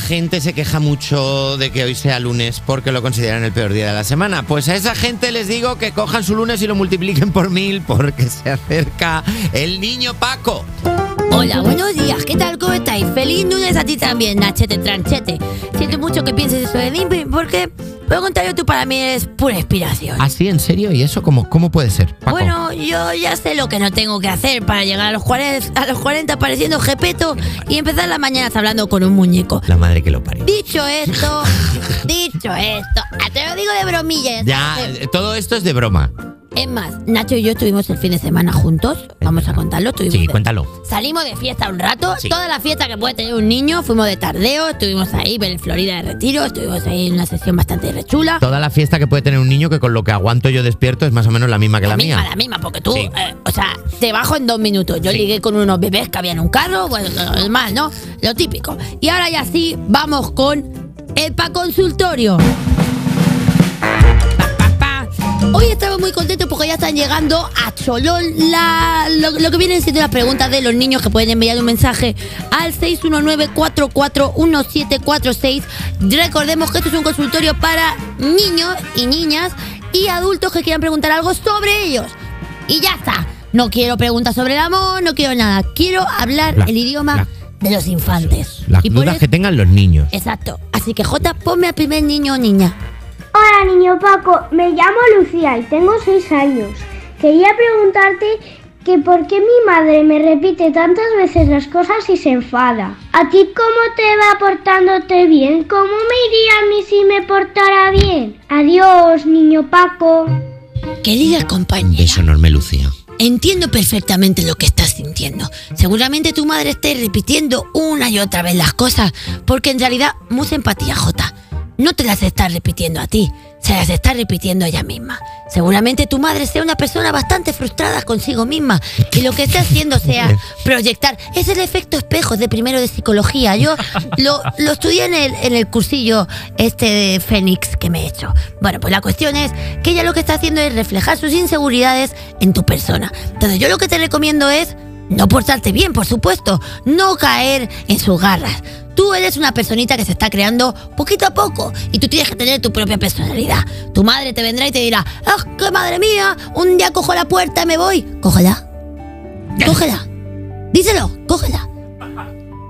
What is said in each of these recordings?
gente se queja mucho de que hoy sea lunes porque lo consideran el peor día de la semana. Pues a esa gente les digo que cojan su lunes y lo multipliquen por mil porque se acerca el niño Paco. Hola, buenos días, ¿qué tal? ¿Cómo estáis? Feliz lunes a ti también, Nachete Tranchete. Siento mucho que pienses eso de mí porque, puedo contar tú para mí eres pura inspiración. ¿Ah, sí? ¿En serio? ¿Y eso cómo, cómo puede ser, Paco? Bueno, yo ya sé lo que no tengo que hacer para llegar a los 40, a los 40 pareciendo jepeto y empezar las mañanas hablando con un muñeco. La madre que lo parió. Dicho esto, dicho esto, ah, te lo digo de bromilla. Ya, eh, todo esto es de broma. Es más, Nacho y yo estuvimos el fin de semana juntos. Vamos a contarlo. Estuvimos Sí, de- cuéntalo. Salimos de fiesta un rato, Sí. toda la fiesta que puede tener un niño, fuimos de tardeo, estuvimos ahí en Florida de retiro, estuvimos ahí en una sesión bastante rechula. Toda la fiesta que puede tener un niño que con lo que aguanto yo despierto es más o menos la misma que la, misma, mía. la misma, porque tú, Sí. eh, o sea, te bajo en dos minutos. Yo ligué con unos bebés que había en un carro, bueno, normal, ¿no? Lo típico. Y ahora ya sí, vamos con el pa consultorio. Hoy estamos muy contentos porque ya están llegando a Cholón la, lo, lo que vienen siendo las preguntas de los niños que pueden enviar un mensaje al 619-441746. Recordemos que esto es un consultorio para niños y niñas y adultos que quieran preguntar algo sobre ellos. Y ya está. No quiero preguntas sobre el amor, no quiero nada. Quiero hablar La- el idioma la- de los infantes. Las Y dudas que tengan los niños. Exacto. Así que J, ponme al primer niño o niña. Hola niño Paco, me llamo Lucía y tengo 6 años. Quería preguntarte que por qué mi madre me repite tantas veces las cosas y se enfada. ¿A ti cómo te va portándote bien? ¿Cómo me iría a mí si me portara bien? Adiós, niño Paco. Querida Un compañera, beso enorme, Lucía. entiendo perfectamente lo que estás sintiendo. Seguramente tu madre esté repitiendo una y otra vez las cosas, porque en realidad, mucha empatía, Jota. No te las está repitiendo a ti, se las está repitiendo a ella misma. Seguramente tu madre sea una persona bastante frustrada consigo misma y lo que está haciendo sea proyectar. Es el efecto espejo de primero de psicología. Yo lo, lo estudié en el, en el cursillo este de Fénix que me he hecho. Bueno, pues la cuestión es que ella lo que está haciendo es reflejar sus inseguridades en tu persona. Entonces yo lo que te recomiendo es no portarte bien, por supuesto, no caer en sus garras. Tú eres una personita que se está creando poquito a poco y tú tienes que tener tu propia personalidad. Tu madre te vendrá y te dirá, ¡ah, qué madre mía! Un día cojo la puerta y me voy. Cógela. Cógela. Díselo, cógela.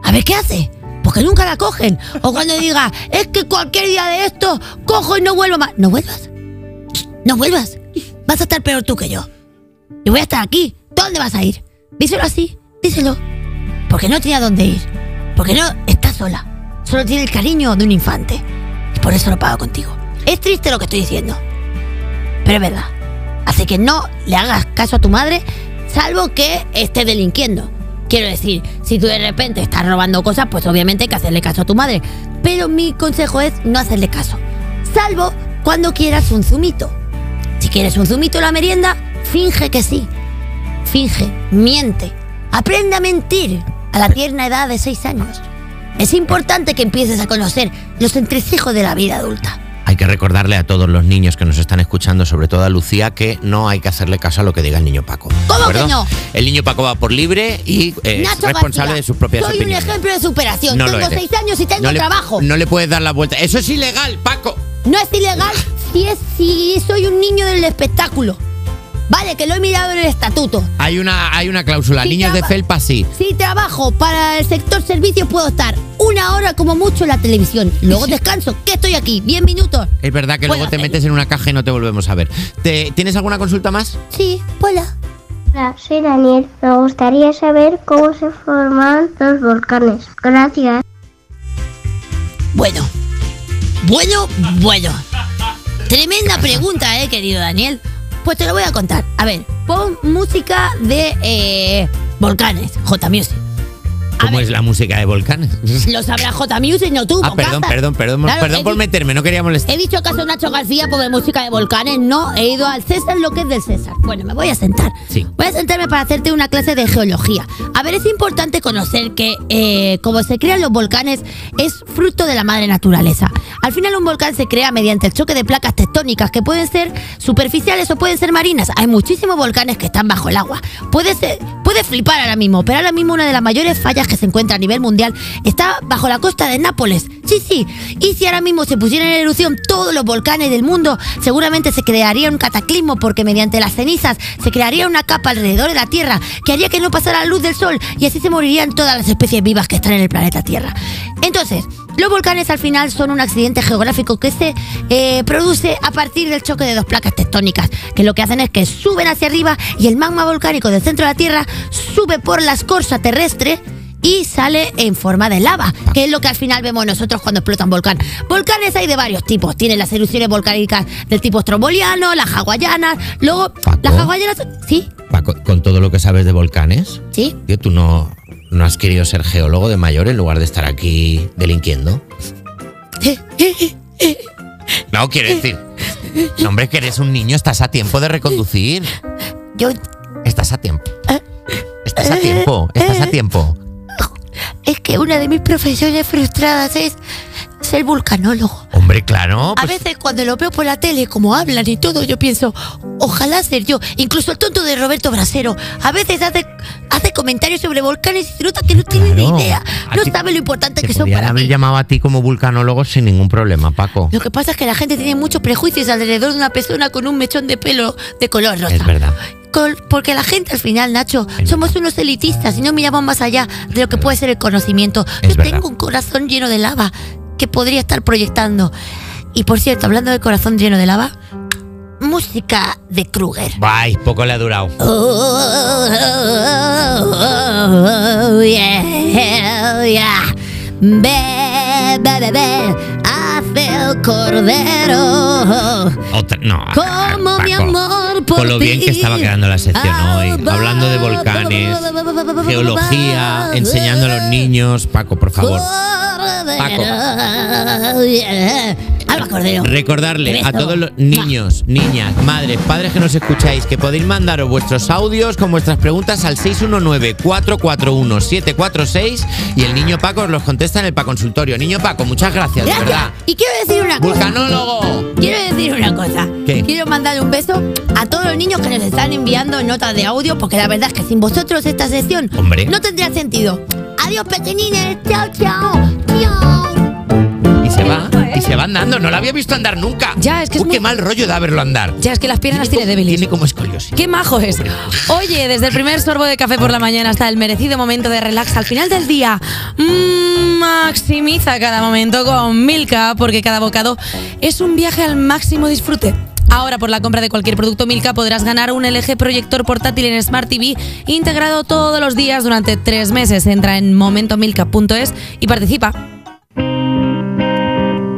A ver qué hace. Porque nunca la cogen. O cuando diga, es que cualquier día de esto cojo y no vuelvo más. No vuelvas. No vuelvas. Vas a estar peor tú que yo. Y voy a estar aquí. ¿Dónde vas a ir? Díselo así. Díselo. Porque no tenía dónde ir. Porque no está sola. Solo tiene el cariño de un infante. Y por eso lo pago contigo. Es triste lo que estoy diciendo. Pero es verdad. Así que no le hagas caso a tu madre, salvo que esté delinquiendo. Quiero decir, si tú de repente estás robando cosas, pues obviamente hay que hacerle caso a tu madre. Pero mi consejo es no hacerle caso. Salvo cuando quieras un zumito. Si quieres un zumito en la merienda, finge que sí. Finge, miente. Aprende a mentir a la tierna edad de 6 años. Es importante que empieces a conocer los entresijos de la vida adulta. Hay que recordarle a todos los niños que nos están escuchando, sobre todo a Lucía, que no hay que hacerle caso a lo que diga el niño Paco. ¿de ¿Cómo que no? El niño Paco va por libre y eh, es Nacho responsable García, de sus propias soy opiniones. un ejemplo de superación. No tengo. 6 años y tengo no le, trabajo. No le puedes dar la vuelta. Eso es ilegal, Paco. No es ilegal si, es, si soy un niño del espectáculo. Vale, que lo he mirado en el estatuto. Hay una, hay una cláusula. Niños de felpa sí. Si trabajo para el sector servicios puedo estar una hora como mucho en la televisión. Luego descanso. ¿Qué estoy aquí? ¿10 minutos? Es verdad que luego te metes en una caja y no te volvemos a ver. ¿Te- ¿Tienes alguna consulta más? Sí, hola. Hola, soy Daniel. Me gustaría saber cómo se forman los volcanes. Gracias. Bueno. Bueno, bueno. Tremenda pregunta, eh, querido Daniel. Pues te lo voy a contar. A ver, pon música de eh, volcanes, J Music. ¿Cómo ver, es la música de volcanes? Lo sabrá J Music, no tú. Ah, perdón, perdón, perdón, Claro, perdón por meterme, no quería molestar. He dicho caso Nacho García por de música de volcanes, no, he ido al César lo que es del César. Bueno, me voy a sentar. Sí. Voy a sentarme para hacerte una clase de geología. A ver, es importante conocer que eh, como se crean los volcanes es fruto de la madre naturaleza. Al final un volcán se crea mediante el choque de placas tectónicas que pueden ser superficiales o pueden ser marinas. Hay muchísimos volcanes que están bajo el agua. Puede ser, puede flipar ahora mismo, pero ahora mismo una de las mayores fallas que se encuentra a nivel mundial, está bajo la costa de Nápoles. Sí, sí. Y si ahora mismo se pusieran en erupción todos los volcanes del mundo, seguramente se crearía un cataclismo porque mediante las cenizas se crearía una capa alrededor de la Tierra que haría que no pasara la luz del Sol y así se morirían todas las especies vivas que están en el planeta Tierra. Entonces, los volcanes al final son un accidente geográfico que se eh, produce a partir del choque de dos placas tectónicas, que lo que hacen es que suben hacia arriba y el magma volcánico del centro de la Tierra sube por la escorza terrestre y sale en forma de lava, que es lo que al final vemos nosotros cuando explota un volcán. Volcanes hay de varios tipos. Tienen las erupciones volcánicas del tipo stromboliano, las hawaianas, luego Paco. las hawaianas... ¿Sí? Paco, con todo lo que sabes de volcanes, ¿Sí? tío, tú no, no has querido ser geólogo de mayor en lugar de estar aquí delinquiendo. No, quiero decir. No, hombre, que eres un niño, estás a tiempo de reconducir. Yo... Estás a tiempo. Estás a tiempo, estás a tiempo. Una de mis profesiones frustradas es ser vulcanólogo. Hombre, claro. A pues- veces cuando lo veo por la tele, como hablan y todo, yo pienso, ojalá ser yo. Incluso el tonto de Roberto Brasero, a veces hace, hace comentarios sobre volcanes y se nota que no tiene Claro. ni idea. A No ti- sabe lo importante Te que son para haber mí. llamado a ti como vulcanólogo sin ningún problema, Paco. Lo que pasa es que la gente tiene muchos prejuicios alrededor de una persona con un mechón de pelo de color rosa. Es verdad. Porque la gente al final, Nacho, Es somos unos elitistas y no miramos más allá de lo que puede ser el conocimiento. Es Yo verdad. tengo un corazón lleno de lava que podría estar proyectando. Y por cierto, hablando de corazón lleno de lava, música de Kruger. Ay, poco le ha durado. Oh, oh, yeah, yeah. Ve, ve, ve, ve, hace el cordero. Otra, no. Como mi amor por Con lo bien que estaba quedando la sección hoy. Ah, Hablando de volcanes, geología, enseñando a los niños. Paco, por favor. Paco. Alba Cordero. Recordarle a todos los niños, niñas, madres, padres que nos escucháis que podéis mandaros vuestros audios con vuestras preguntas al 619-441-746 y el niño Paco os los contesta en el Paconsultorio. Niño Paco, muchas gracias, de verdad. Y quiero decir una cosa. ¡Vulcanólogo! Quiero decir una cosa. ¿Qué? Quiero mandarle un beso a todos los niños que nos están enviando notas de audio, porque la verdad es que sin vosotros esta sesión Hombre. no tendría sentido. Adiós, pequeñines. Chao, chao. Chao. Y se va, y se va andando. No la había visto andar nunca. Ya, es que es Uy, muy- qué mal rollo da verlo andar. Ya es que las piernas tiene débiles. Tiene como escoliosis. ¡Qué majo es! Oye, desde el primer sorbo de café por la mañana hasta el merecido momento de relax al final del día, mm, maximiza cada momento con Milka, porque cada bocado es un viaje al máximo disfrute. Ahora, por la compra de cualquier producto Milka, podrás ganar un LG proyector portátil en Smart TV integrado todos los días durante tres meses. Entra en momentomilka.es y participa.